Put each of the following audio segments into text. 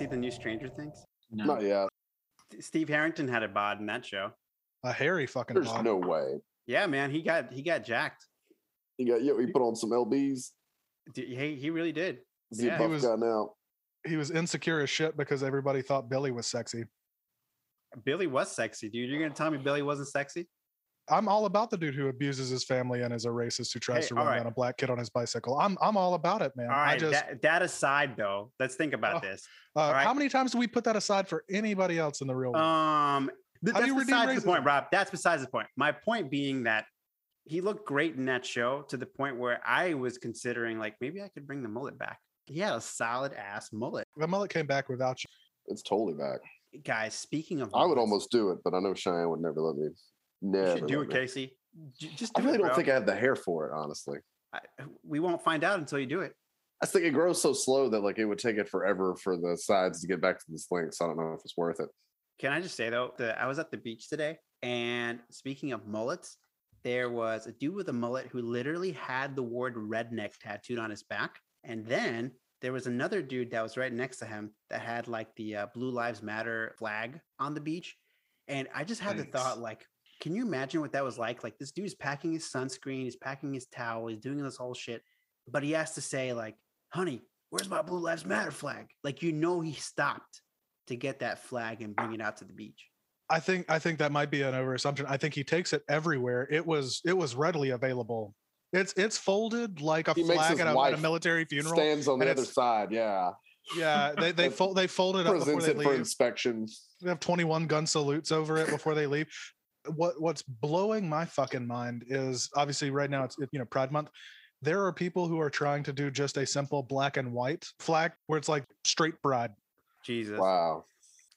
see the new Stranger Things? No. Not yet. Steve Harrington had a bod in that show. A hairy fucking There's bod. no way. Yeah, man, he got he got jacked. You got yeah. he put on some lbs. D- He he really did. Is he Yeah. a He buff was- guy now? He was insecure as shit because everybody thought Billy was sexy. Billy was sexy, dude. You're gonna tell me Billy wasn't sexy? I'm all about the dude who abuses his family and is a racist who tries Hey, to run all right. down a black kid on his bicycle. I'm I'm all about it, man. All right. I just that, that aside, though, let's think about Oh, this. uh, all right. how many times do we put that aside for anybody else in the real world? Um, th- that's you redeem besides the point. Rob. That's besides the point. My point being that he looked great in that show to the point where I was considering like maybe I could bring the mullet back. He had a solid ass mullet. the mullet came back without you. It's totally back. Guys, speaking of, I would almost do it, but I know Cheyenne would never let me. You should do it. Casey. Just do I really it, don't bro. think I have the hair for it, honestly. I, we won't find out until you do it. I think it grows so slow that like it would take it forever for the sides to get back to this length. So I don't know if it's worth it. Can I just say though, that I was at the beach today, and speaking of mullets, there was a dude with a mullet who literally had the word redneck tattooed on his back, and then there was another dude that was right next to him that had like the uh, Blue Lives Matter flag on the beach, and I just had the thought like. Can you imagine what that was like? Like this dude's packing his sunscreen, he's packing his towel, he's doing this whole shit, but he has to say like, "Honey, where's my Blue Lives Matter flag?" Like you know he stopped to get that flag and bring it out to the beach. I think I think that might be an overassumption. I think he takes it everywhere. It was it was readily available. It's it's folded like a He flag at a, at a military funeral. Stands on the other side. Yeah. Yeah, they they fold they fold it up before they it for leave. inspection. They have 21 gun salutes over it before they leave. What what's blowing my fucking mind is obviously right now it's you know Pride Month. There are people who are trying to do just a simple black and white flag where it's like straight pride. Jesus. Wow.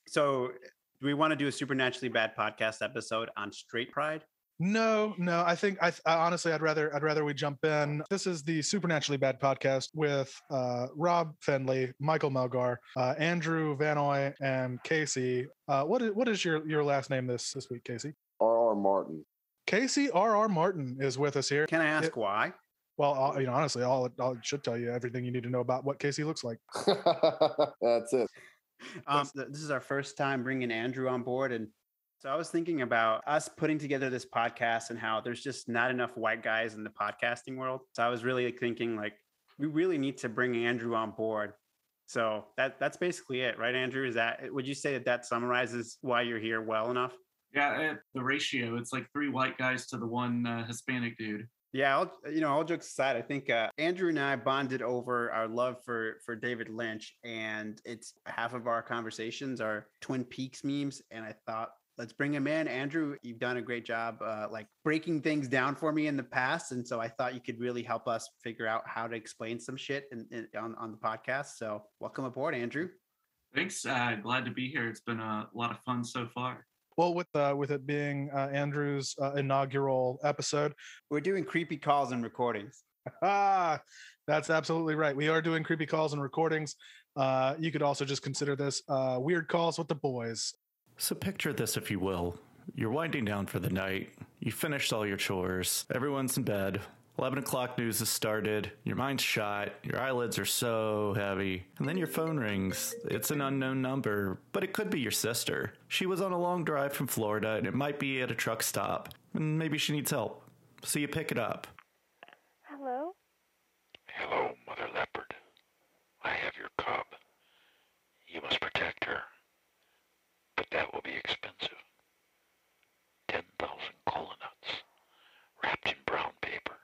So, do we want to do a supernaturally bad podcast episode on straight pride? No, no. I think I, I honestly, I'd rather, I'd rather we jump in. This is the supernaturally bad podcast with uh, Rob Fenley, Michael Melgar, uh, Andrew Vanoy, and Casey. Uh, what is what is your your last name this this week, Casey? R.R. Martin. Casey R. R. Martin is with us here. Can I ask It- why? Well, uh, you know, honestly, all it, all it should tell you everything you need to know about what Casey looks like. That's it. Um, this is our first time bringing Andrew on board, and so I was thinking about us putting together this podcast and how there's just not enough white guys in the podcasting world. So I was really thinking like we really need to bring Andrew on board. So that that's basically it, right, Andrew? Is that would you say that that summarizes why you're here well enough? Yeah, eh, the ratio, it's like three white guys to the one uh, Hispanic dude. Yeah, I'll, you know, all jokes aside, I think uh, Andrew and I bonded over our love for for David Lynch, and it's half of our conversations are Twin Peaks memes. And I thought, let's bring him in. Andrew, you've done a great job, uh, like breaking things down for me in the past, and so I thought you could really help us figure out how to explain some shit in, in, on on the podcast. So, welcome aboard, Andrew. Thanks. Uh, glad to be here. It's been a lot of fun so far. Well, with uh, with it being uh, Andrew's uh, inaugural episode, We're doing creepy calls and recordings. Ah, that's absolutely right. We are doing creepy calls and recordings. Uh, you could also just consider this uh, weird calls with the boys. So picture this, if you will. You're winding down for the night. You finished all your chores. Everyone's in bed. 11 o'clock news has started. Your mind's shot. Your eyelids are so heavy. And then your phone rings. It's an unknown number, but it could be your sister. She was on a long drive from Florida and it might be at a truck stop. And maybe she needs help. So you pick it up. Hello? Hello, Mother Leopard. I have your cub. You must protect her. But that will be expensive. 10,000 cola nuts, wrapped in brown paper.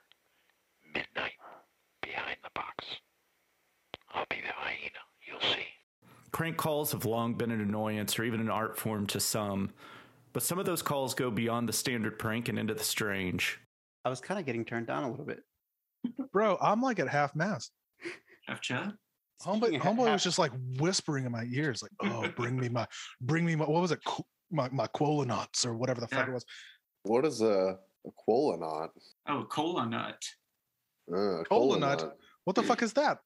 Midnight, behind the box. I'll be the hyena, you'll see. Crank calls have long been an annoyance or even an art form to some, but some of those calls go beyond the standard prank and into the strange. I was kind of getting turned on a little bit. Bro, I'm like at half mast. F chat? Homeboy, homeboy half- was just like whispering in my ears, like, "Oh, bring me my, bring me my, what was it, my my quola nuts or whatever the fuck it was." What is a, a quola knot? Oh, cola nut. Uh, a Cola nut? What the fuck is that?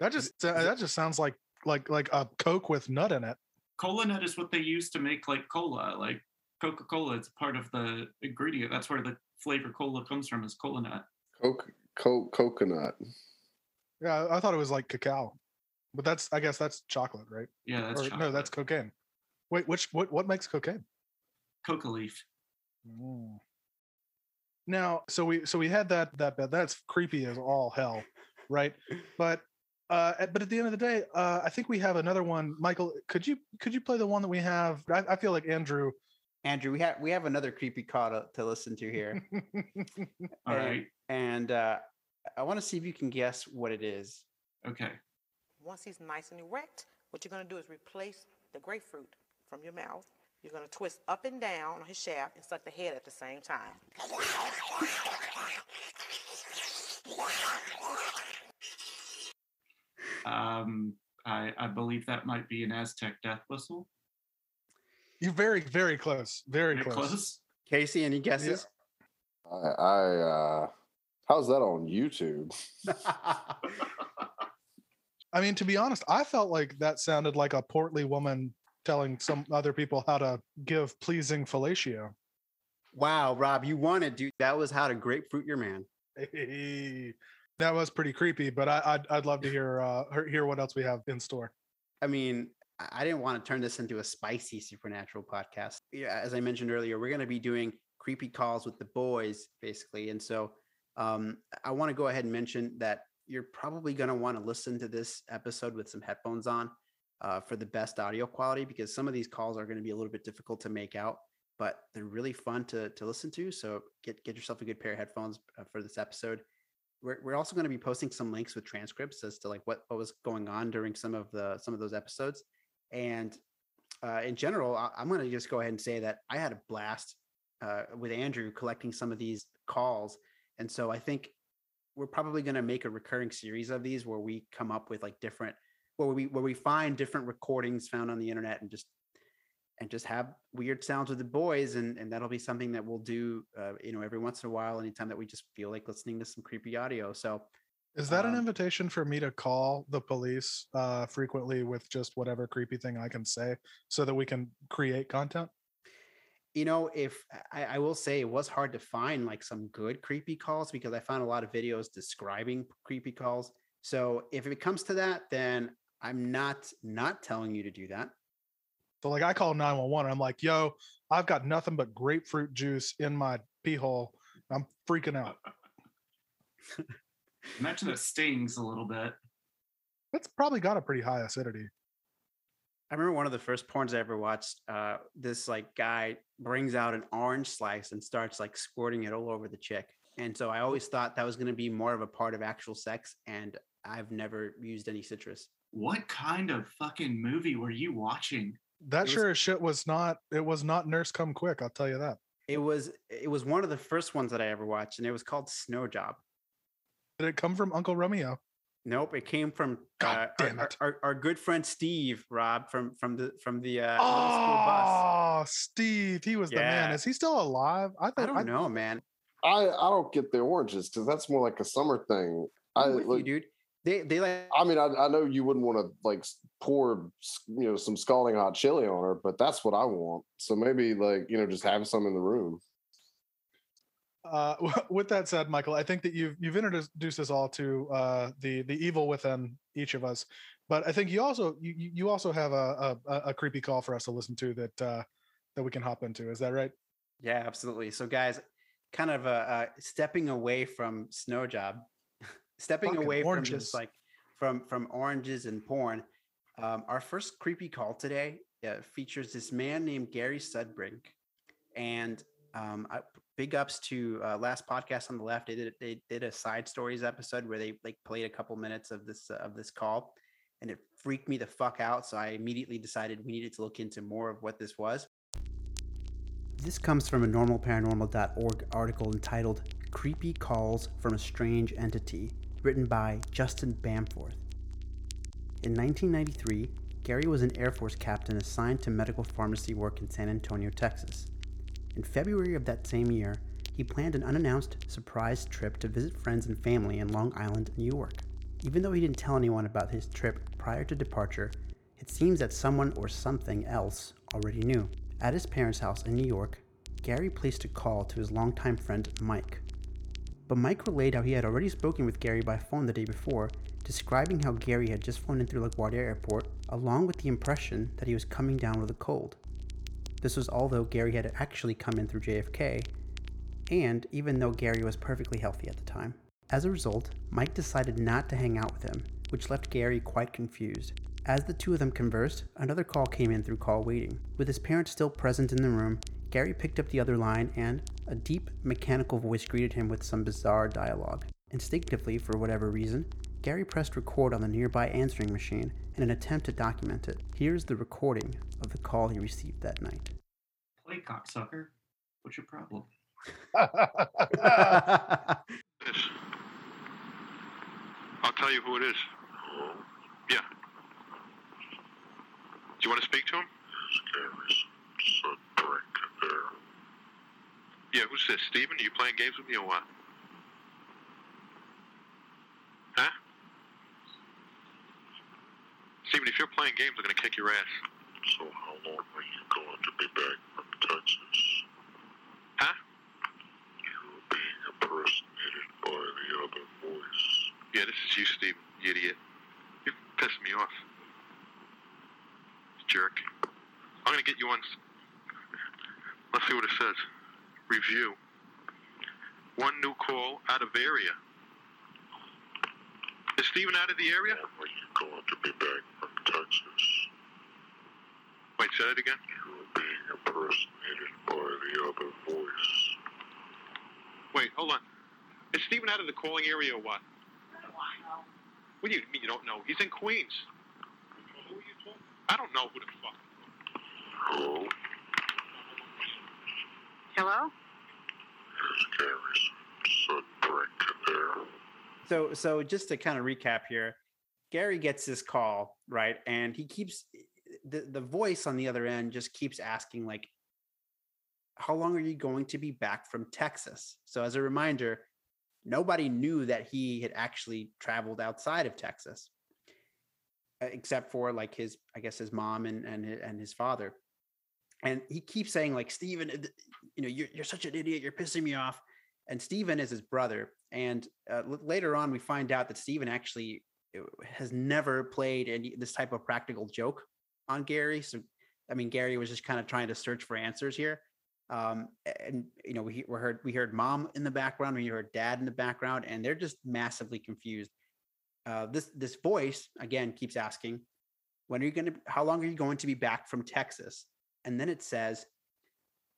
That just uh, that just sounds like like like a Coke with nut in it. Cola nut is what they use to make like cola, like Coca Cola. It's part of the ingredient. That's where the flavor cola comes from, is cola nut. Coke, co- coconut. Yeah, I thought it was like cacao. But that's I guess that's chocolate, right? Yeah, that's or no, that's cocaine. Wait, which what what makes cocaine? coca leaf. Mm. Now, so we so we had that that bed. That's creepy as all hell, right? But uh, but at the end of the day, uh, I think we have another one. Michael, could you could you play the one that we have? I, I feel like Andrew. Andrew, we have we have another creepy call to, to listen to here, All and, right. and uh, I want to see if you can guess what it is. Okay. Once he's nice and erect, what you're going to do is replace the grapefruit from your mouth. You're going to twist up and down on his shaft and suck the head at the same time. Um, I I believe that might be an Aztec death whistle. You're very very close, very Very close. close. Casey, any guesses? I, I uh, how's that on YouTube? I mean, to be honest, I felt like that sounded like a portly woman telling some other people how to give pleasing fellatio. wow, Rob, you won it, dude. That was how to grapefruit your man. Hey, that was pretty creepy, but I, I'd I'd love to hear uh hear- what else we have in store. I mean, I I didn't want to turn this into a spicy supernatural podcast. Yeah, as I mentioned earlier, we're going to be doing creepy calls with the boys, basically. And so um, I want to go ahead and mention that you're probably going to want to listen to this episode with some headphones on uh, for the best audio quality because some of these calls are going to be a little bit difficult to make out, but they're really fun to, to listen to. So get, get yourself a good pair of headphones uh, for this episode. We're, we're also going to be posting some links with transcripts as to like what, what was going on during some of the some of those episodes and uh, in general, I- I'm going to just go ahead and say that I had a blast uh, with Andrew collecting some of these calls. And so I think we're probably going to make a recurring series of these where we come up with like different, where we where we find different recordings found on the internet and just and just have weird sounds with the boys and and that'll be something that we'll do uh, you know every once in a while anytime that we just feel like listening to some creepy audio so Is that an Um, invitation for me to call the police uh, frequently with just whatever creepy thing I can say so that we can create content? you know if I, I will say it was hard to find like some good creepy calls because i found a lot of videos describing creepy calls so if it comes to that then i'm not not telling you to do that So like I call 911 I'm like, yo, I've got nothing but grapefruit juice in my pee hole. I'm freaking out. Imagine that stings a little bit. It's probably got a pretty high acidity. i remember one of the first porns i ever watched uh this like guy brings out an orange slice and starts like squirting it all over the chick and so i always thought that was going to be more of a part of actual sex and i've never used any citrus What kind of fucking movie were you watching? That was- sure as shit was not it was not nurse come quick, I'll tell you that. it was it was one of the first ones that i ever watched and it was called snow job Did it come from Uncle Romeo? Nope, it came from God uh, damn our, it. Our, our good friend Steve Rob from from the from the uh, middle school bus. Oh, Steve, he was the man. Is he still alive? I I don't know, man. I I don't get the oranges because that's more like a summer thing. I I'm with like, you, dude. They they like I mean, I, I know you wouldn't want to like pour you know some scalding hot chili on her, but that's what I want. So maybe like you know just have some in the room. Uh, with that said, Michael, I think that you've you've introduced us all to uh, the the evil within each of us, but I think you also you you you also have a a, a creepy call for us to listen to that uh, that we can hop into. Is that right? yeah, absolutely. So guys, kind of uh, uh stepping away from snow job, stepping Fucking away from just like from from oranges and porn. Um, our first creepy call today uh, features this man named Gary Sudbrink, and um, I, big ups to uh, last podcast on the left. They did they did a side stories episode where they like played a couple minutes of this uh, of this call, and it freaked me the fuck out. So I immediately decided we needed to look into more of what this was. This comes from a normalparanormal.org article entitled "Creepy Calls from a Strange Entity," written by Justin Bamforth. In 1993, Gary was an Air Force captain assigned to medical pharmacy work in San Antonio, Texas. In February of that same year, he planned an unannounced surprise trip to visit friends and family in Long Island, New York. Even though he didn't tell anyone about his trip prior to departure, it seems that someone or something else already knew. At his parents' house in New York, Gary placed a call to his longtime friend Mike. But Mike relayed how he had already spoken with Gary by phone the day before describing how Gary had just flown in through LaGuardia Airport, along with the impression that he was coming down with a cold. This was although Gary had actually come in through JFK, and even though Gary was perfectly healthy at the time. As a result, Mike decided not to hang out with him, which left Gary quite confused. As the two of them conversed, another call came in through call waiting. With his parents still present in the room, Gary picked up the other line and a deep, mechanical voice greeted him with some bizarre dialogue. Instinctively, for whatever reason, Gary pressed record on the nearby answering machine in an attempt to document it. Here's the recording of the call he received that night. Play cocksucker. What's your problem? This. I'll tell you who it is. Yeah. Do you want to speak to him? Yeah, who's this? Steven? Are you playing games with me or what? Huh? Steven, if you're playing games, I'm going to kick your ass. So how long are you going to be back from Texas? Huh? You're being impersonated by the other voice. Yeah, this is you, Steven, you idiot. You're pissing me off. Jerk. I'm going to get you on. Let's see what it says. Review. One new call out of area. Is Steven out of the area? When are you going to be back from Texas? Wait, say that again? You're being impersonated by the other voice. Wait, hold on. Is Steven out of the calling area or what? What do you mean you don't know? He's in Queens. I don't know who the fuck. Hello? Hello? So, so just to kind of recap here, Gary gets this call, right? And he keeps the, the voice on the other end just keeps asking, like, how long are you going to be back from Texas? So, as a reminder, nobody knew that he had actually traveled outside of Texas, except for like his, I guess, his mom and and and his father. And he keeps saying, like, Steven, you know, you're you're such an idiot. You're pissing me off. And Steven is his brother. And uh, l- later on, we find out that Steven actually uh, has never played any this type of practical joke on Gary. So, I mean, Gary was just kind of trying to search for answers here. Um, and you know, we, we heard we heard mom in the background, we heard dad in the background, and they're just massively confused. Uh, this this voice again keeps asking, "When are you going to? How long are you going to be back from Texas?" And then it says,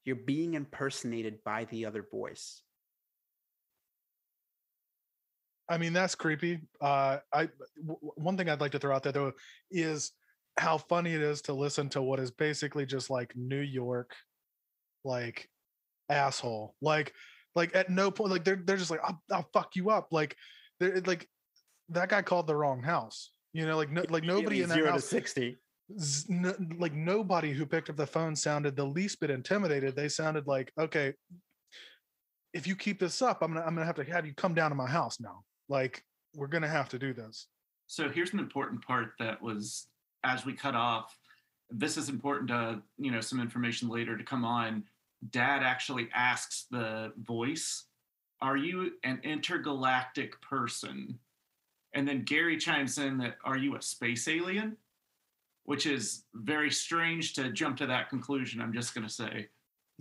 "You're being impersonated by the other voice." I mean, that's creepy. Uh, I w- one thing I'd like to throw out there though is how funny it is to listen to what is basically just like New York, like asshole. Like, like at no point, like they're they're just like I'll, I'll fuck you up. Like, they're like that guy called the wrong house. You know, like no, like nobody in that zero to house sixty. Like nobody who picked up the phone sounded the least bit intimidated. They sounded like, okay, if you keep this up, I'm gonna I'm gonna have to have you come down to my house now. Like we're gonna have to do this. So here's an important part that was as we cut off. This is important to you know some information later to come on. Dad actually asks the voice, "Are you an intergalactic person?" And then Gary chimes in that, "Are you a space alien?" Which is very strange to jump to that conclusion. I'm just gonna say.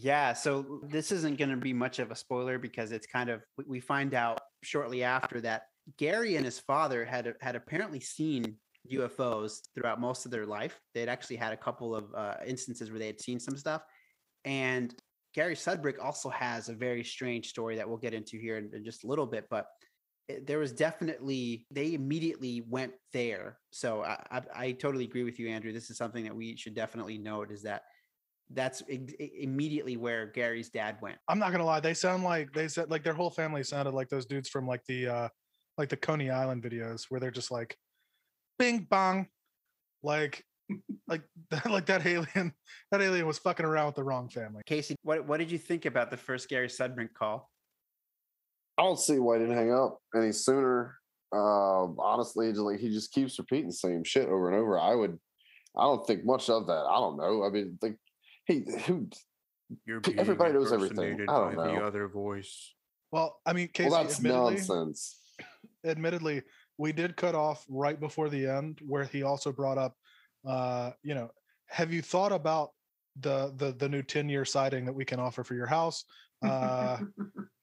Yeah, so this isn't going to be much of a spoiler because it's kind of we- we find out shortly after that Gary and his father had had apparently seen UFOs throughout most of their life. They'd actually had a couple of uh, instances where they had seen some stuff, and Gary Sudbrink also has a very strange story that we'll get into here in, in just a little bit, but. It- There was definitely they immediately went there, so I, I, I totally agree with you, Andrew. This is something that we should definitely note: is that that's i- immediately where Gary's dad went. I'm not gonna lie, they sound like they said like their whole family sounded like those dudes from like the uh like the Coney Island videos where they're just like bing bong. Like like that like that alien that alien was fucking around with the wrong family. Casey, what what did you think about the first Gary Sudbrink call? I don't see why he didn't hang up any sooner. Uh, honestly, just like he just keeps repeating the same shit over and over. I would, I don't think much of that. I don't know. I mean, like, he who You're everybody knows everything. I don't know. other voice. Well, I mean, Casey, well, that's admittedly, nonsense. admittedly, we did cut off right before the end where he also brought up, uh, you know, have you thought about the the the new 10 year siding that we can offer for your house? Uh,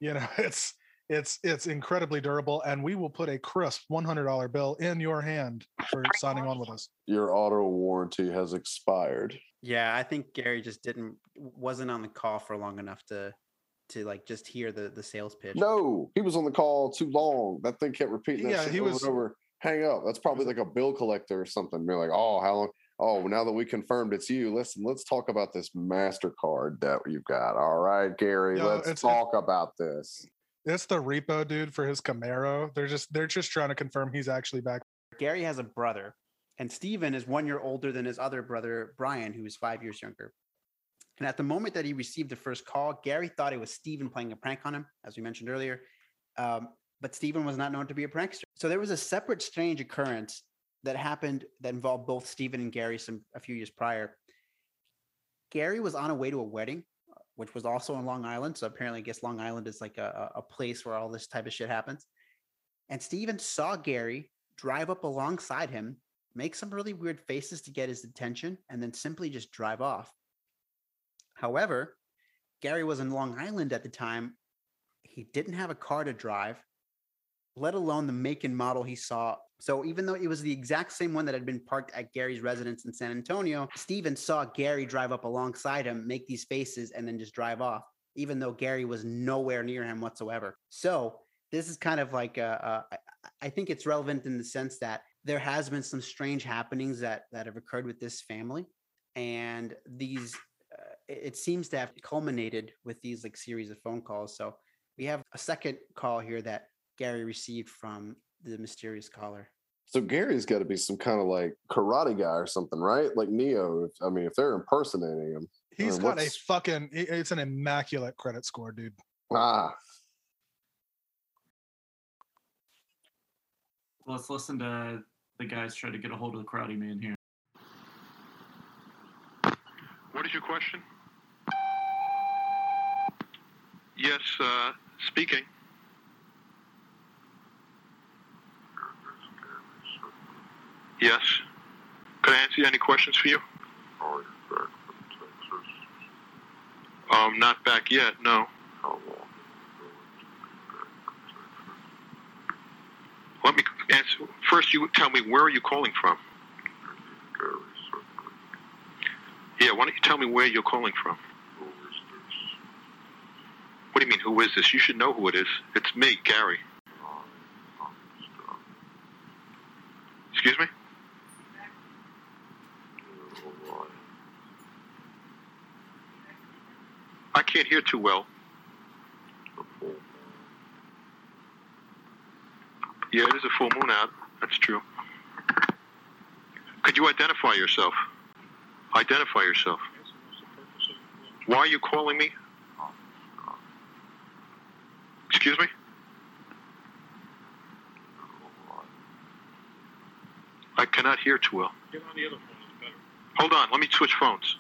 you know, it's it's it's incredibly durable, and we will put a crisp $100 bill in your hand for oh signing on with us. Your auto warranty has expired. Yeah, I think Gary just didn't wasn't on the call for long enough to to like just hear the the sales pitch. No, he was on the call too long. That thing kept repeating that Yeah, shit he over was- and over. Hang up. That's probably like a bill collector or something. Be like, oh, how long? Oh, now that we confirmed it's you, listen, let's talk about this MasterCard that you've got. All right, Gary, No, let's it's- it's- talk about this. It's the repo dude for his Camaro. They're just they're just trying to confirm he's actually back. Gary has a brother, and Steven is one year older than his other brother, Brian, who is five years younger. And at the moment that he received the first call, Gary thought it was Steven playing a prank on him, as we mentioned earlier. Um, but Steven was not known to be a prankster. So there was a separate strange occurrence that happened that involved both Steven and Gary some a few years prior. Gary was on a way to a wedding, which was also in Long Island. So apparently, I guess Long Island is like a, a place where all this type of shit happens. And Steven saw Gary drive up alongside him, make some really weird faces to get his attention, and then simply just drive off. However, Gary was in Long Island at the time. He didn't have a car to drive, let alone the make and model he saw. So even though it was the exact same one that had been parked at Gary's residence in San Antonio, Steven saw Gary drive up alongside him, make these faces, and then just drive off, even though Gary was nowhere near him whatsoever. So this is kind of like uh, uh, I- think it's relevant in the sense that there has been some strange happenings that that have occurred with this family, and these uh, it seems to have culminated with these like series of phone calls. So we have a second call here that Gary received from the mysterious caller. So Gary's got to be some kind of like karate guy or something, right? Like Neo. If, I mean, if they're impersonating him, he's got a fucking. It's an immaculate credit score, dude. ah, Let's listen to the guys try to get a hold of the karate man here. What is your question? Yes, uh, speaking. Yes. Can I answer any questions for you? Are you back from Texas? Um, not back yet. No. How long are you going to be back from Texas? Let me answer. First, you tell me where are you calling from? Gary. Yeah. Why don't you tell me where you're calling from? Who is this? What do you mean? Who is this? You should know who it is. It's me, Gary. I understand. Excuse me. You're Orion. I can't hear too well. The full moon. Yeah, it is a full moon out. That's true. Could you identify yourself? Identify yourself. Why are you calling me? Excuse me? I cannot hear too well. Get on the other phone. It's better. Hold on, let me switch phones.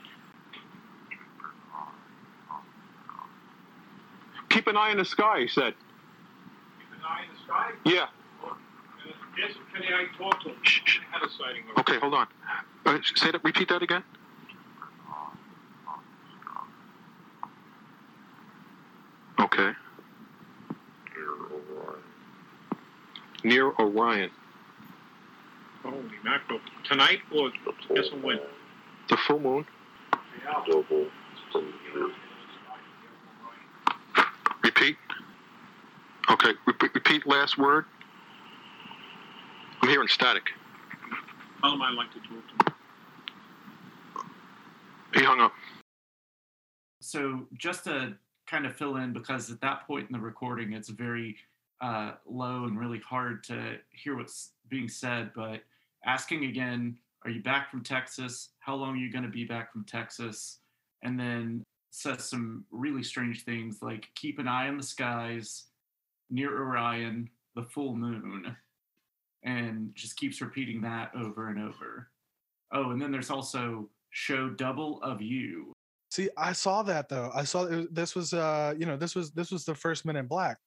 Keep an eye in the sky, he said. Keep an eye in the sky. Yeah. Yes, Kenny, I talked to him. I had a sighting. Okay, hold on. Uh, say that. Repeat that again. Okay. Near Orion. Near Orion. Holy mackerel. Tonight or guess on when? The full moon. Double from here. Repeat. Okay. Repeat, repeat last word. I'm hearing static. Tell him I'd like to talk to him. He hung up. So just to kind of fill in, because at that point in the recording, it's very uh, low and really hard to hear what's being said. But asking again, are you back from Texas? How long are you going to be back from Texas? And then says some really strange things like keep an eye on the skies, near Orion, the full moon, and just keeps repeating that over and over. Oh, and then there's also show double of you. See, I saw that though. I saw it- this was uh, you know, this was this was the first Men in Black.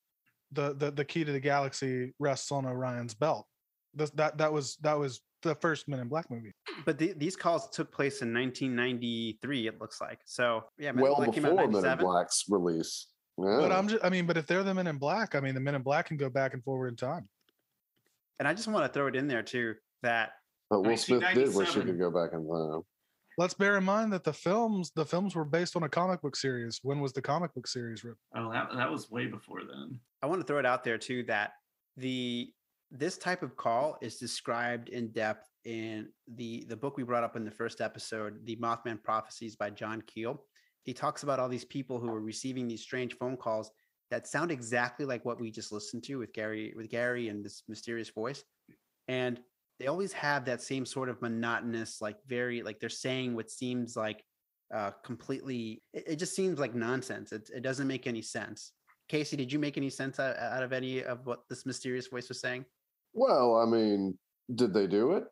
The the the key to the galaxy rests on Orion's belt. This, that that was that was the first Men in Black movie. But the, these calls took place in 1993. It looks like so. Yeah, Men well Black came out before in Men in Black's release. Yeah. But I'm just I mean, but if they're the Men in Black, I mean, the Men in Black can go back and forward in time. And I just want to throw it in there too that but Will Smith did wish he could go back in time. Let's bear in mind that the films the films were based on a comic book series. When was the comic book series written? Oh, that that was way before then. I want to throw it out there too that the this type of call is described in depth in the the book we brought up in the first episode, The Mothman Prophecies by John Keel. He talks about all these people who are receiving these strange phone calls that sound exactly like what we just listened to with Gary with Gary and this mysterious voice. And they always have that same sort of monotonous, like very like they're saying what seems like uh completely it, it just seems like nonsense. It, it doesn't make any sense. Casey, did you make any sense out, out of any of what this mysterious voice was saying? Well, I mean, did they do it?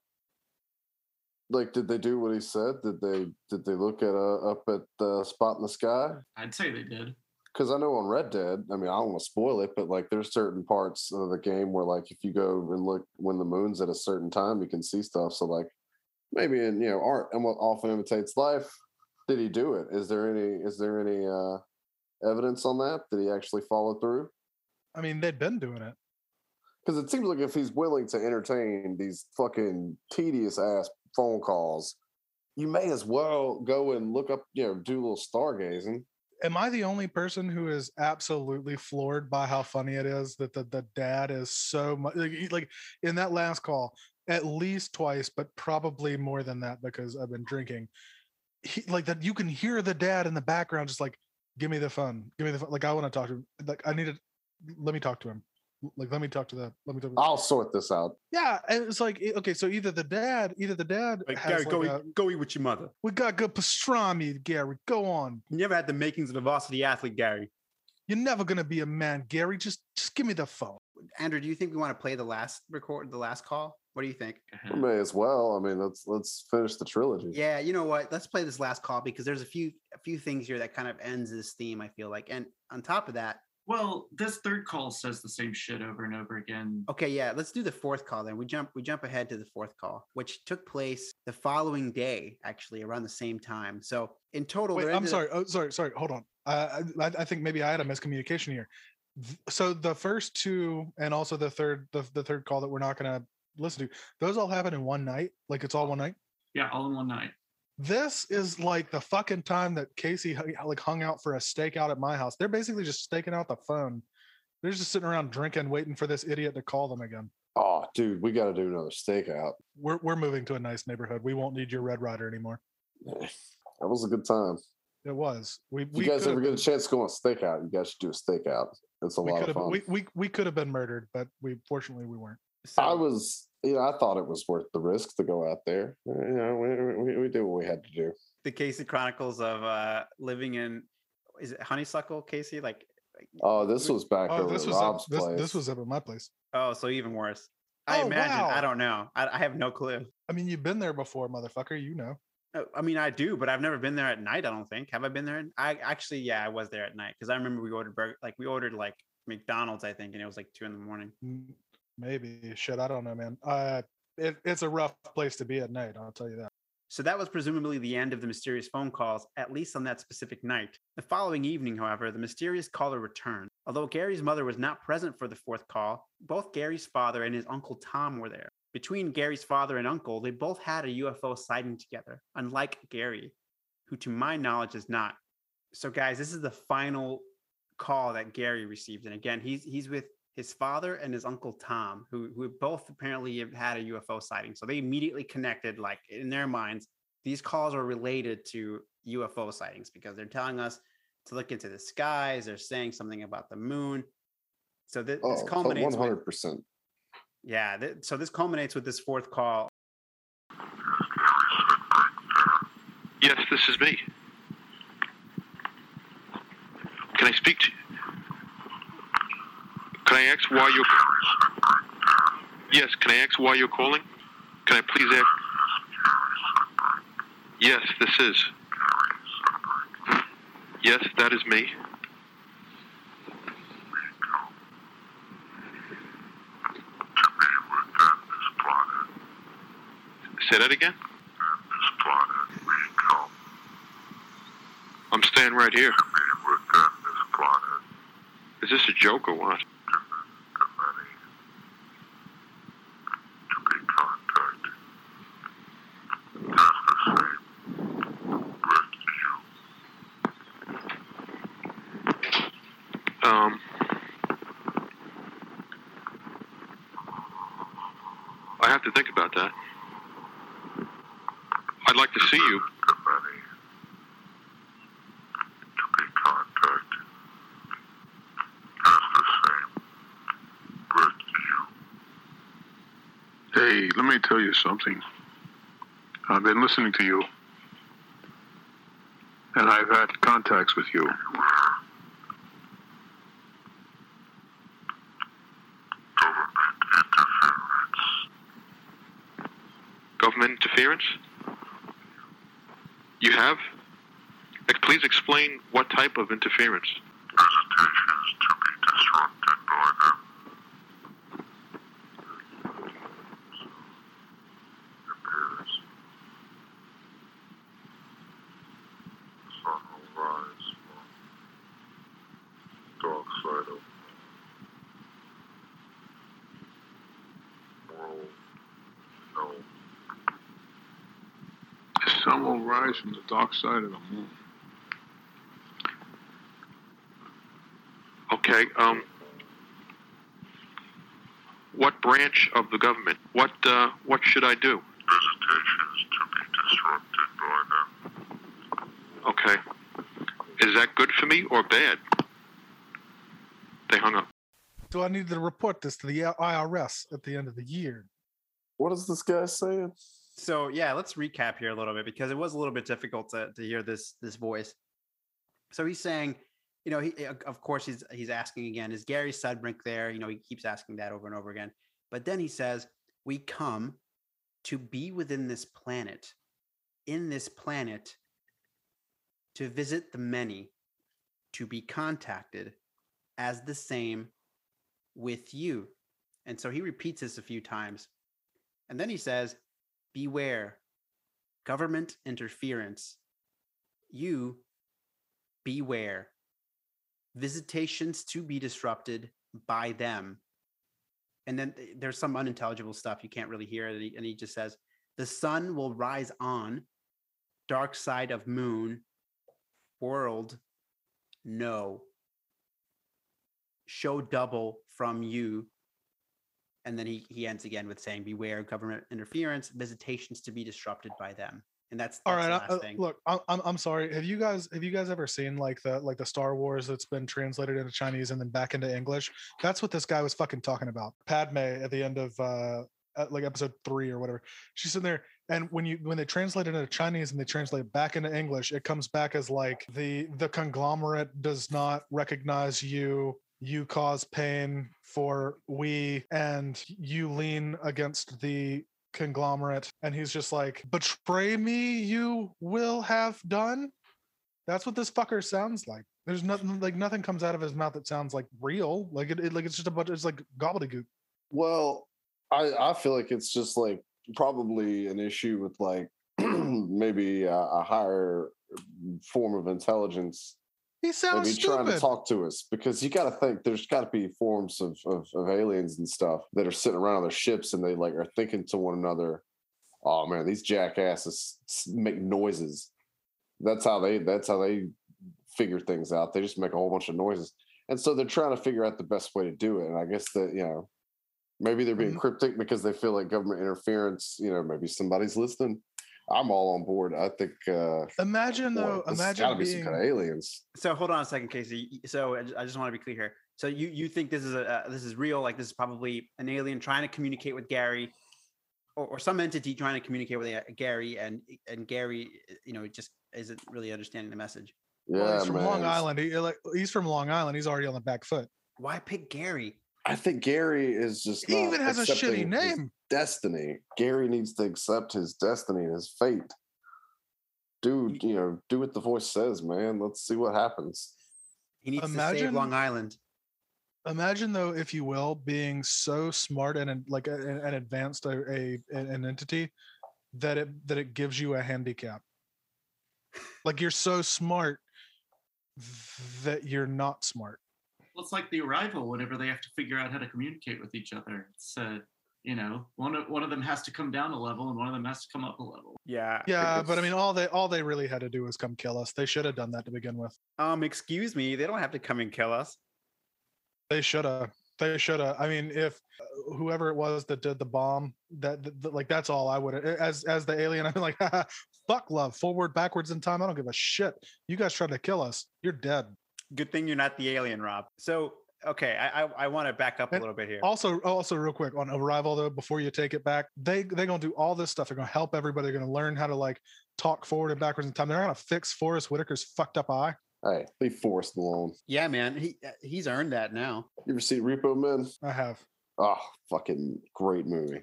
Like, did they do what he said? Did they did they look at uh, up at the spot in the sky? I'd say they did. Because I know on Red Dead, I mean, I don't want to spoil it, but like, there's certain parts of the game where, like, if you go and look when the moon's at a certain time, you can see stuff. So, like, maybe in you know art and what often imitates life. Did he do it? Is there any is there any uh evidence on that? Did he actually follow through? I mean, they'd been doing it. Because it seems like if he's willing to entertain these fucking tedious ass phone calls, you may as well go and look up, you know, do a little stargazing. Am I the only person who is absolutely floored by how funny it is that the, the dad is so much like, like in that last call, at least twice, but probably more than that because I've been drinking. He, like that, you can hear the dad in the background, just like, "Give me the phone, give me the phone." Like I want to talk to him. Like I need to. Let me talk to him. Like let me talk to the. Let me talk. To I'll sort this out. yeah, and it's like okay, so either the dad, either the dad Like, has Gary, like go, a- eat, go eat with your mother. we got good pastrami, Gary. Go on. You never had the makings of a varsity athlete, Gary. You're never gonna be a man, Gary. Just just give me the phone. Andrew, do you think we want to play the last record, the last call? What do you think? Uh-huh. We may as well. I mean, let's let's finish the trilogy. Yeah, you know what? Let's play this last call because there's a few a few things here that kind of ends this theme. I feel like, and on top of that, Well, this third call says the same shit over and over again. okay, yeah, let's do the fourth call. Then we jump we jump ahead to the fourth call, which took place the following day, actually around the same time. So in total, Wait, I'm sorry. up- Oh, sorry, sorry. Hold on. Uh, I, I think maybe I had a miscommunication here. So the first two, and also the third, the, the third call that we're not gonna listen to, those all happen in one night. Like it's all one night. Yeah, all in one night. This is like the fucking time that Casey like hung out for a stakeout at my house. They're basically just staking out the phone. They're just sitting around drinking, waiting for this idiot to call them again. Oh, dude, we got to do another stakeout. We're we're moving to a nice neighborhood. We won't need your Red Ryder anymore. Eh, that was a good time. It was. We If we you guys ever get a chance to go on a stakeout, you guys should do a stakeout. It's a we lot could of have fun. we, we we could have been murdered, but we fortunately we weren't. So. I was, you know, I thought it was worth the risk to go out there. Uh, You know, we, we, we did what we had to do. the Casey Chronicles of uh living in is it honeysuckle Casey? Like like- Oh, this was back Oh, this at was up, Rob's this, place. this was up at my place. oh, so even worse. I Oh, imagine. I don't know. I, I have no clue. I mean, you've been there before, motherfucker. You know. Uh, I mean, I do, but I've never been there at night. I don't think. Have I been there? I actually, yeah, I was there at night because I remember we ordered burger, like we ordered like McDonald's, I think, and it was like two in the morning. Maybe shit. I don't know, man. Uh, it, it's a rough place to be at night. I'll tell you that. So that was presumably the end of the mysterious phone calls, at least on that specific night. The following evening, however, the mysterious caller returned. Although Gary's mother was not present for the fourth call, both Gary's father and his uncle Tom were there. Between Gary's father and uncle, they both had a UFO sighting together, unlike Gary, who to my knowledge is not. So, guys, this is the final call that Gary received. And again, he's he's with his father and his uncle Tom, who who both apparently have had a UFO sighting. So they immediately connected, like in their minds, these calls are related to UFO sightings because they're telling us to look into the skies. They're saying something about the moon. So th- this Oh, culminates one hundred percent. yeah. Th- so this culminates with this fourth call. Yes, this is me. Can I speak to you? Can I ask why you're... Yes, can I ask why you're calling? Can I please ask... Yes, this is. Yes, that is me. Say that again. I'm staying right here. Is this a joke or what? the many to be contacted. That's the same with you. Um. I have to think about that. I'd like to see you. The many to be contacted. That's the same with you. Hey, let me tell you something. I've been listening to you, and I've had contacts with you. Government interference? Have? Please explain what type of interference. Visitations to be disrupted by them. Appears. Sun will rise from dark side of world. No. The sun will rise from the dark side of the moon. Okay, um. What branch of the government? What, uh, what should I do? Visitations to be disrupted by them. Okay. Is that good for me or bad? They hung up. Do I need to report this to the IRS at the end of the year? What is this guy saying? So yeah, let's recap here a little bit because it was a little bit difficult to, to hear this this voice. So he's saying, you know, he eh, of course he's he's asking again, is Gary Sudbrink there? You know, he keeps asking that over and over again. But then he says, we come to be within this planet, in this planet, to visit the many, to be contacted as the same with you. And so he repeats this a few times. And then he says, beware government interference. You beware visitations to be disrupted by them. And then there's some unintelligible stuff you can't really hear. And he, and he just says, the sun will rise on, dark side of moon, world, no. Show double from you. And then he, he ends again with saying, beware government interference, visitations to be disrupted by them. And that's, All that's right, the uh, uh, thing. look, I'm, I'm I'm sorry. Have you guys have you guys ever seen like the like the Star Wars that's been translated into Chinese and then back into English? That's what this guy was fucking talking about. Padme at the end of uh like episode three or whatever. She's in there, and when you when they translate it into Chinese and they translate it back into English, it comes back as like the the conglomerate does not recognize you. You cause pain for we, and you lean against the conglomerate. And he's just like betray me you will have done. That's what this fucker sounds like. There's nothing like nothing comes out of his mouth that sounds like real. Like it, it like it's just a bunch it's like gobbledygook. Well, I I feel like it's just like probably an issue with like maybe a, a higher form of intelligence he sounds maybe trying to talk to us because you got to think there's got to be forms of, of of aliens and stuff that are sitting around on their ships and they like are thinking to one another, "Oh man, these jackasses make noises." That's how they that's how they figure things out. They just make a whole bunch of noises, and so they're trying to figure out the best way to do it. And I guess that you know maybe they're being Mhm. cryptic because they feel like government interference. You know, maybe somebody's listening. I'm all on board. I think. uh imagine boy, though imagine gotta be some being kind of aliens. so hold on a second casey so i just want to be clear here so you you think this is a uh, this is real like this is probably an alien trying to communicate with gary or, or some entity trying to communicate with uh, gary and and gary uh, you know just isn't really understanding the message Yeah, well, he's from man. long island he, like he's from long island he's already on the back foot why pick gary I think Gary is just he not even has a shitty accepting his name Destiny. Gary needs to accept his destiny and his fate. Dude, you know, do what the voice says, man. Let's see what happens. he needs to save Imagine- long island imagine though if you will being so smart and and like an and, and advanced a, a an an entity that it that it gives you a handicap. Like you're so smart that you're not smart. Well, it's like the arrival whenever they have to figure out how to communicate with each other. It's uh, you know, one of one of them has to come down a level and one of them has to come up a level. Yeah. Yeah, but I mean, all they all they really had to do was come kill us. They should have done that to begin with. Um, excuse me, they don't have to come and kill us. They should have. They should have. I mean, if uh, whoever it was that did the bomb, that, that- that- like that's all I would as as the alien. I'm like, "Haha, fuck love, forward, backwards in time. I don't give a shit. You guys tried to kill us. You're dead. Good thing you're not the alien, Rob. So okay, I I, I want to back up a little bit here. Also, also real quick on arrival though, before you take it back, they they're gonna do all this stuff. They're gonna help everybody. They're gonna learn how to like talk forward and backwards in time. They're gonna fix Forest Whitaker's fucked up eye. Hey, leave Forest alone. Yeah, man, he uh, he's earned that now. You ever see Repo Man? I have Oh, fucking great movie.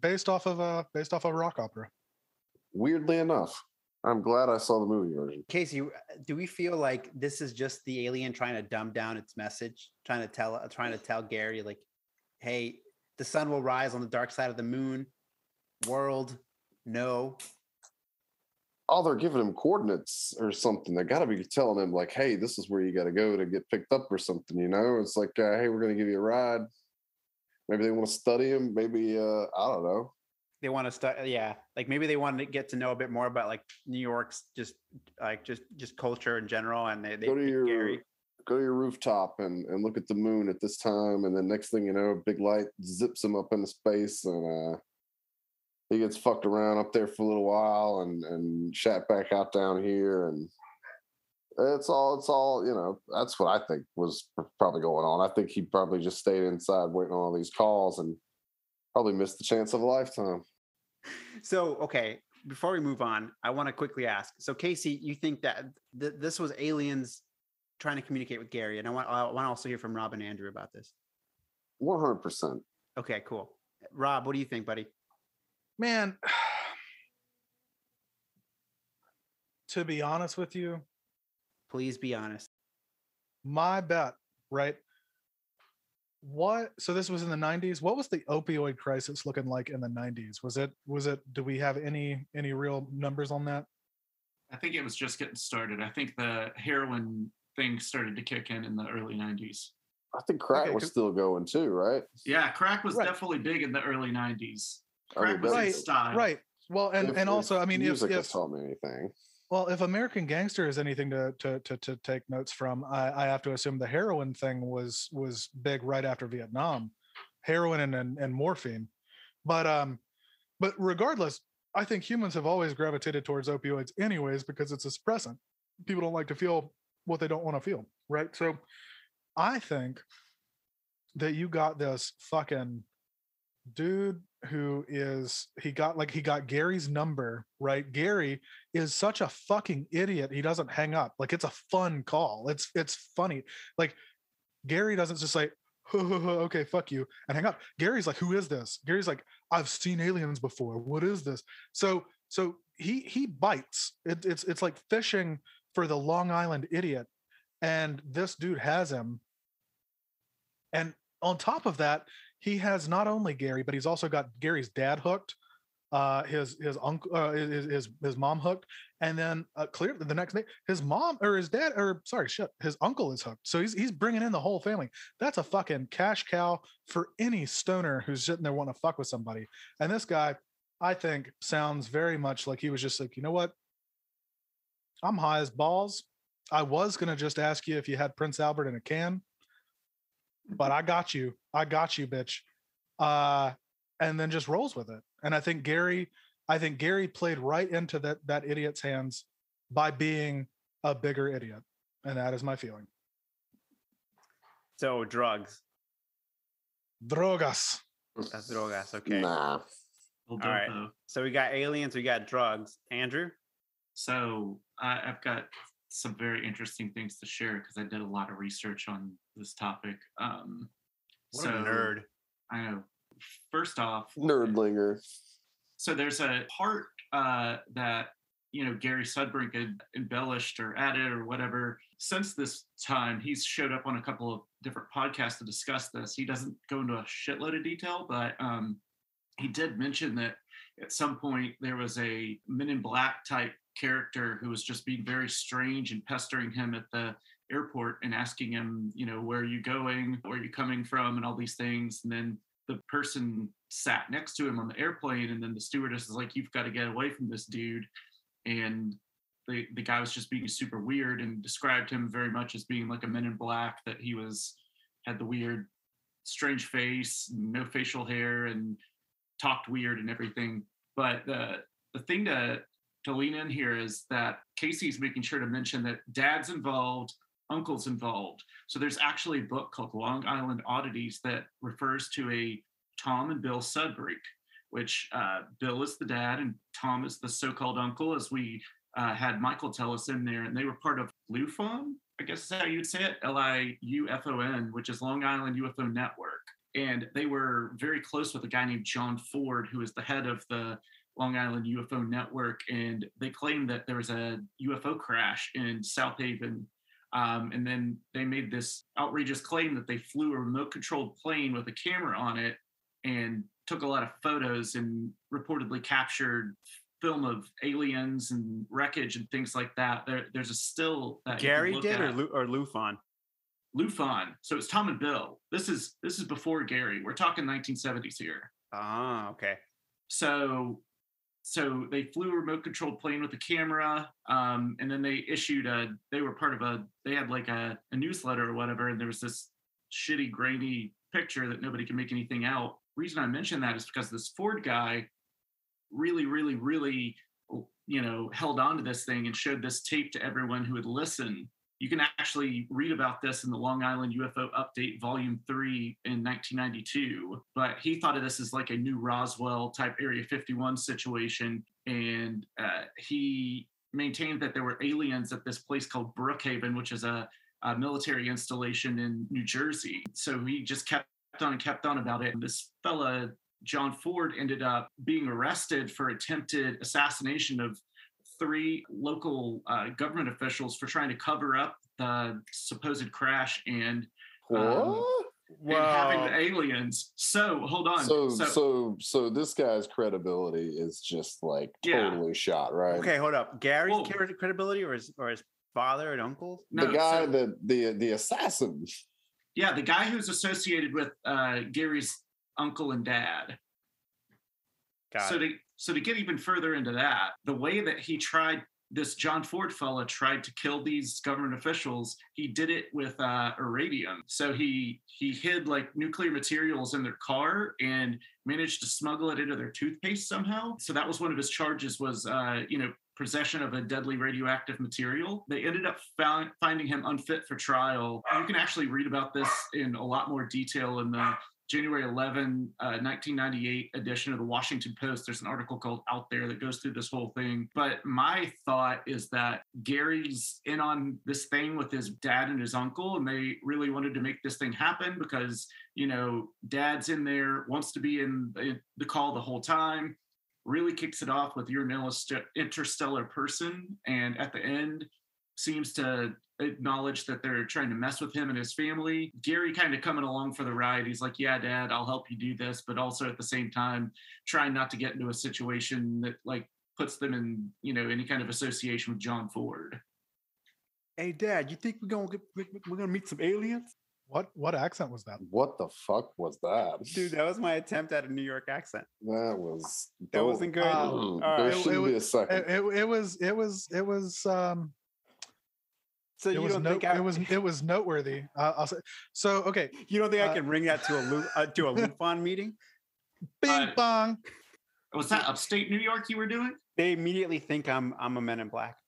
based off of uh based off of a rock opera. Weirdly enough, I'm glad I saw the movie version. Casey, do we feel like this is just the alien trying to dumb down its message, trying to tell uh, trying to tell Gary like, hey, the sun will rise on the dark side of the moon. World, no. Oh, they're giving him coordinates or something. They got to be telling him like, "Hey, this is where you got to go to get picked up or something." You know, it's like, uh, "Hey, we're going to give you a ride." Maybe they want to study him. Maybe uh, I don't know. They want to start, yeah. Like maybe they want to get to know a bit more about like New York's just like just just culture in general, and they they go to your Gary. go to your rooftop and and look at the moon at this time, and then next thing you know, a big light zips him up into space, and uh, he gets fucked around up there for a little while, and and shat back out down here, and it's all it's all you know. That's what I think was probably going on. I think he probably just stayed inside waiting on all these calls and probably missed the chance of a lifetime. So okay, before we move on, I want to quickly ask. So Casey, you think that th- this was aliens trying to communicate with Gary, and I want I want to also hear from Rob and Andrew about this. One hundred percent. Okay, cool. Rob, what do you think, buddy? Man, to be honest with you, Please be honest. my bet, right? What so this was in the 90s. What was the opioid crisis looking like in the 90s? Was it was it do we have any any real numbers on that? I think it was just getting started. I think the heroin thing started to kick in in the early 90s. I think crack Okay, was still going too, right? Yeah, crack was Right. definitely big in the early 90s. I mean, Crack was in Right, style. Right. Well, and If- and if also, I mean, if, music has if taught me anything. Well, if American Gangster is anything to to to, to take notes from, I, I have to assume the heroin thing was was big right after Vietnam, heroin and and, and morphine. But um, but regardless, I think humans have always gravitated towards opioids anyways because it's a suppressant. People don't like to feel what they don't want to feel, right? So, I think that you got this fucking dude who is he got like he got Gary's number, right? Gary is such a fucking idiot. He doesn't hang up. Like it's a fun call. It's it's funny. Like Gary doesn't just like okay, fuck you and hang up. Gary's like, who is this? Gary's like, I've seen aliens before. What is this? So so he he bites. It, it's it's like fishing for the Long Island idiot, and this dude has him. And on top of that, he has not only Gary, but he's also got Gary's dad hooked, uh, his his uncle, uh, his his his mom hooked, and then uh, clearly the next day, his mom or his dad or sorry, shit, his uncle is hooked. So he's he's bringing in the whole family. That's a fucking cash cow for any stoner who's sitting there wanting to fuck with somebody. And this guy, I think, sounds very much like he was just like, you know what? I'm high as balls. I was gonna just ask you if you had Prince Albert in a can, but I got you. I got you, bitch. Uh, and then just rolls with it. And I think Gary, I think Gary played right into that that idiot's hands by being a bigger idiot. And that is my feeling. So drugs. Drogas. That's drogas. Okay. Nah. Well, All right. dope, though. So we got aliens. We got drugs. Andrew. So I, I've got some very interesting things to share because I did a lot of research on this topic. Um, What so, a nerd. I know. First off, Nerdlinger. so there's a part uh, that you know Gary Sudbrink had embellished or added or whatever. Since this time, he's showed up on a couple of different podcasts to discuss this. He doesn't go into a shitload of detail, but um, he did mention that at some point there was a Men in Black type character who was just being very strange and pestering him at the airport and asking him, you know, where are you going, where are you coming from, and all these things. And then the person sat next to him on the airplane, and then the stewardess is like, "You've got to get away from this dude," and the the guy was just being super weird and described him very much as being like a Men in Black. That he was had the weird, strange face, no facial hair, and talked weird and everything. But the the thing to to lean in here is that Casey's making sure to mention that dad's involved, uncle's involved. So there's actually a book called Long Island Oddities that refers to a Tom and Bill Sudbrink, which uh, Bill is the dad and Tom is the so-called uncle, as we uh, had Michael tell us in there, and they were part of LUFON, I guess is how you'd say it, L-I-U-F-O-N, which is Long Island UFO Network. And they were very close with a guy named John Ford, who is the head of the Long Island UFO Network, and they claimed that there was a UFO crash in South Haven. Um, and then they made this outrageous claim that they flew a remote controlled plane with a camera on it and took a lot of photos and reportedly captured film of aliens and wreckage and things like that. There, there's a still that Gary did or at. Lu- or Lufon? Lufon. So it's Tom and Bill. This is this is before Gary. We're talking 1970s here. Ah, okay. So so they flew a remote controlled plane with a camera um, and then they issued a they were part of a they had like a, a newsletter or whatever and there was this shitty grainy picture that nobody can make anything out. Reason i mention that is because this ford guy really really really you know held on to this thing and showed this tape to everyone who would listen you can actually read about this in the Long Island UFO Update Volume 3 in 1992. But he thought of this as like a new Roswell type Area 51 situation. And uh, he maintained that there were aliens at this place called Brookhaven, which is a, a military installation in New Jersey. So he just kept on and kept on about it. And this fella, John Ford, ended up being arrested for attempted assassination of three local uh, government officials for trying to cover up the supposed crash and um, What? and having the aliens. So hold on. So, so, so, this guy's credibility is just like Yeah. totally shot, right? Okay, hold up. Gary's Whoa. credibility or his or his father and uncle? no, the guy so- that the the assassin. yeah, the guy who's associated with uh, Gary's uncle and dad. Got so it. to so to get even further into that, the way that he tried this John Ford fella tried to kill these government officials. He did it with uh, iridium. So he he hid like nuclear materials in their car and managed to smuggle it into their toothpaste somehow. So that was one of his charges was uh, you know possession of a deadly radioactive material. They ended up found, finding him unfit for trial. You can actually read about this in a lot more detail in the January 11, uh, 1998 edition of the Washington Post. There's an article called Out There that goes through this whole thing. But my thought is that Gary's in on this thing with his dad and his uncle, and they really wanted to make this thing happen because, you know, dad's in there, wants to be in the- call the whole time, really kicks it off with you're an interstellar person. And at the end, seems to acknowledge that they're trying to mess with him and his family. Gary kind of coming along for the ride. He's like, "Yeah, Dad, I'll help you do this," but also at the same time trying not to get into a situation that like puts them in, you know, any kind of association with John Ford. Hey, Dad, you think we're gonna get, we- we- we're gonna meet some aliens? What what accent was that? What the fuck was that? Dude, that was my attempt at a New York accent. that was That don't- wasn't good. All there right. it- shouldn't it be a was- second. It, it, it was it was it was um So it you was don't no, think I, it was it was noteworthy. Uh, I'll say so. Okay, you don't think I uh, can bring that to a Lu- uh, to a Lufon meeting? Bing Uh, bong. Was that upstate New York you were doing? They immediately think I'm I'm a Men in Black.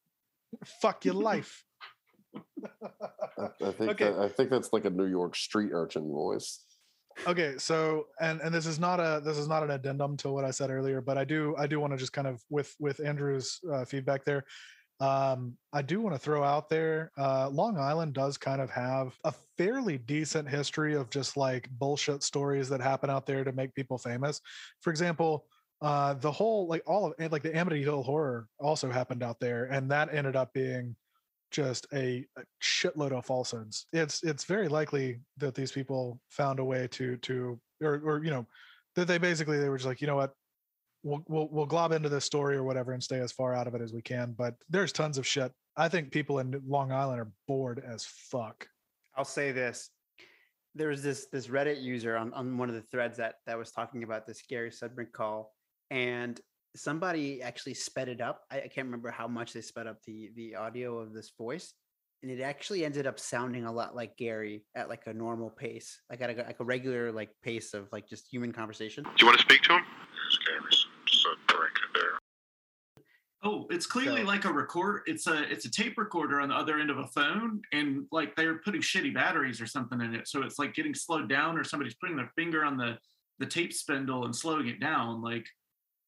Fuck your life. I, I think okay. that, I think that's like a New York street urchin voice. Okay, so and and this is not a this is not an addendum to what I said earlier, but I do I do want to just kind of with with Andrew's uh, feedback there. Um, I do want to throw out there, uh, Long Island does kind of have a fairly decent history of just like bullshit stories that happen out there to make people famous. For example, uh, the whole like all of like the Amityville horror also happened out there, and that ended up being just a, a shitload of falsehoods. It's it's very likely that these people found a way to to or or you know that they basically they were just like you know what we'll, we'll we'll glob into this story or whatever and stay as far out of it as we can. But there's tons of shit. I think people in Long Island are bored as fuck. I'll say this. There was this this Reddit user on, on one of the threads that that was talking about this Gary Sudbrink call, and somebody actually sped it up. I, I can't remember how much they sped up the the audio of this voice, and it actually ended up sounding a lot like Gary at like a normal pace, like at a, like a regular like pace of like just human conversation. Do you want to speak to him? Oh, it's clearly So- like a record. It's a it's a tape recorder on the other end of a phone, and like they're putting shitty batteries or something in it, so it's like getting slowed down, or somebody's putting their finger on the the tape spindle and slowing it down. Like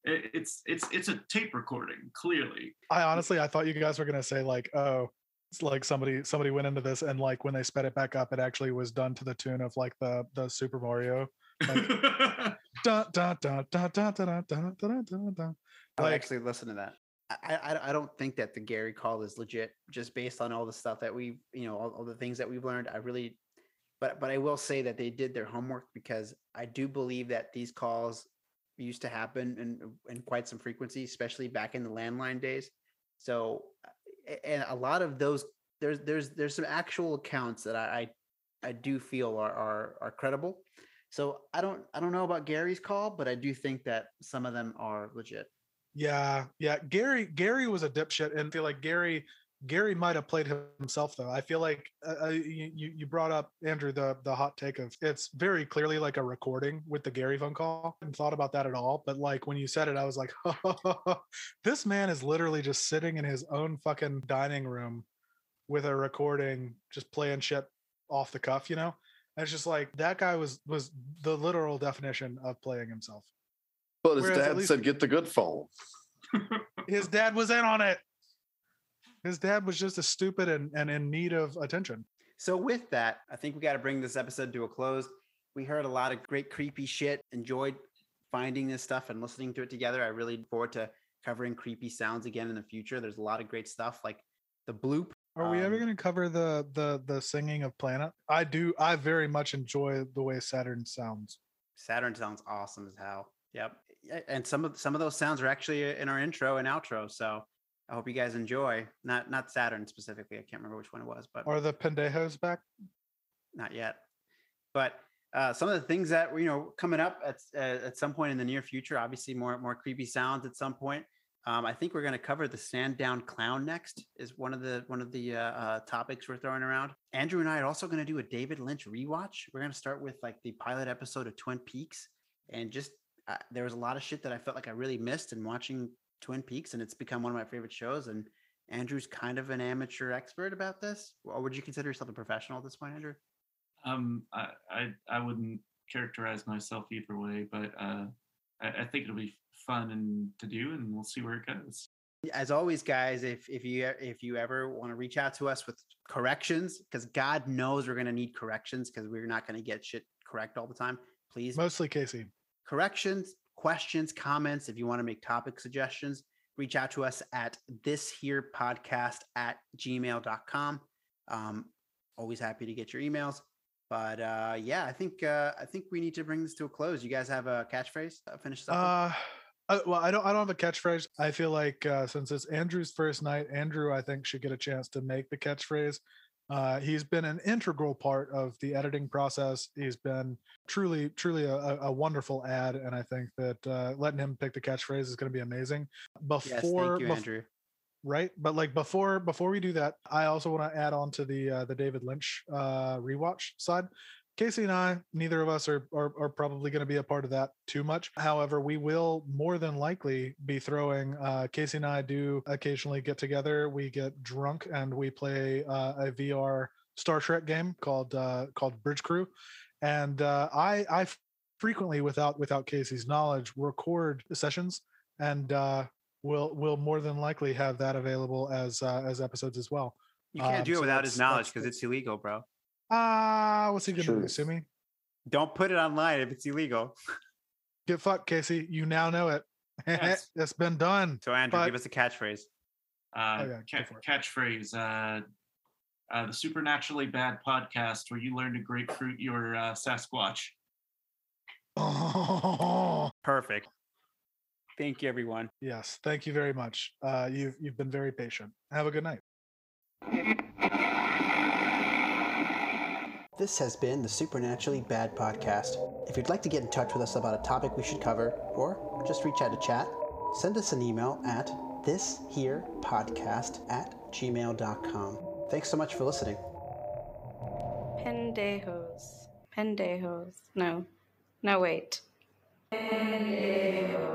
it, it's it's it's a tape recording, clearly. I honestly, I thought you guys were gonna say like, oh, it's like somebody somebody went into this and like when they sped it back up, it actually was done to the tune of like the the Super Mario. Like, dun, dun, dun, dun, dun, dun, dun, dun, dun, dun, dun. I Like- actually listen to that. I, I I don't think that the Gary call is legit, just based on all the stuff that we, you know, all, all the things that we've learned. I really, but but I will say that they did their homework because I do believe that these calls used to happen in in quite some frequency, especially back in the landline days. So, and a lot of those there's there's there's some actual accounts that I I, I do feel are, are are credible. So I don't I don't know about Gary's call, but I do think that some of them are legit. Yeah, yeah. Gary Gary was a dipshit, and I feel like Gary Gary might have played himself though. I feel like uh, uh, you you brought up Andrew the the hot take of it's very clearly like a recording with the Gary phone call. I hadn't thought about that at all, but like when you said it, I was like, this man is literally just sitting in his own fucking dining room with a recording, just playing shit off the cuff, you know. And it's just like that guy was was the literal definition of playing himself. But his Whereas dad said, "Get the good phone." his dad was in on it. His dad was just a stupid and, and in need of attention. So with that, I think we got to bring this episode to a close. We heard a lot of great creepy shit. Enjoyed finding this stuff and listening to it together. I really look forward to covering creepy sounds again in the future. There's a lot of great stuff like the bloop. Are we ever Um, going to cover the the the singing of Planet? I do. I very much enjoy the way Saturn sounds. Saturn sounds awesome as hell. Yep. And some of some of those sounds are actually in our intro and outro. So I hope you guys enjoy. Not not Saturn specifically. I can't remember which one it was, but Are the pendejos back? not yet. But uh, some of the things that you know coming up at uh, at some point in the near future, obviously more more creepy sounds at some point. Um, I think we're going to cover the stand down clown next. Is one of the one of the uh, uh, topics we're throwing around. Andrew and I are also going to do a David Lynch rewatch. We're going to start with like the pilot episode of Twin Peaks, and just uh, there was a lot of shit that I felt like I really missed in watching Twin Peaks, and it's become one of my favorite shows. And Andrew's kind of an amateur expert about this. Or would you consider yourself a professional at this point, Andrew? Um, I, I I wouldn't characterize myself either way, but uh, I, I think it'll be fun and to do, and we'll see where it goes. as always guys if if you if you ever want to reach out to us with corrections because god knows we're going to need corrections because we're not going to get shit correct all the time please Mostly Casey. Corrections questions comments if you want to make topic suggestions reach out to us at this here podcast at gmail.com um always happy to get your emails but uh yeah i think uh i think we need to bring this to a close you guys have a catchphrase uh, finish this up? Uh, well, I don't. I don't have a catchphrase. I feel like uh, since it's Andrew's first night, Andrew, I think, should get a chance to make the catchphrase. Uh, he's been an integral part of the editing process. He's been truly, truly a, a- wonderful ad, and I think that uh, letting him pick the catchphrase is going to be amazing. Before, yes thank you bef- andrew right? But like before, before we do that, I also want to add on to the uh, the David Lynch uh, rewatch side. Casey and I, neither of us are are, are probably going to be a part of that too much. However, we will more than likely be throwing. Uh, Casey and I do occasionally get together. We get drunk and we play uh, a VR Star Trek game called uh, called Bridge Crew, and uh, I I frequently without without Casey's knowledge record sessions and uh, we'll we'll more than likely have that available as uh, as episodes as well. you can't Um, do it so without his knowledge because it's illegal bro Ah, what's he gonna do? Sue me? Don't put it online if it's illegal. Get fucked, Casey. You now know it. Yes. it's been done. So Andrew, But- give us a catchphrase. Uh, Oh, yeah, ca- catchphrase: uh, uh, the supernaturally bad podcast where you learn to grapefruit your uh, Sasquatch. Oh, Perfect. Thank you, everyone. Yes, thank you very much. Uh, you've you've been very patient. Have a good night. This has been the Supernaturally Bad Podcast. If you'd like to get in touch with us about a topic we should cover, or just reach out to chat, send us an email at thisherepodcast at gmail.com. Thanks so much for listening. Pendejos. Pendejos. No. No, wait. Pendejos.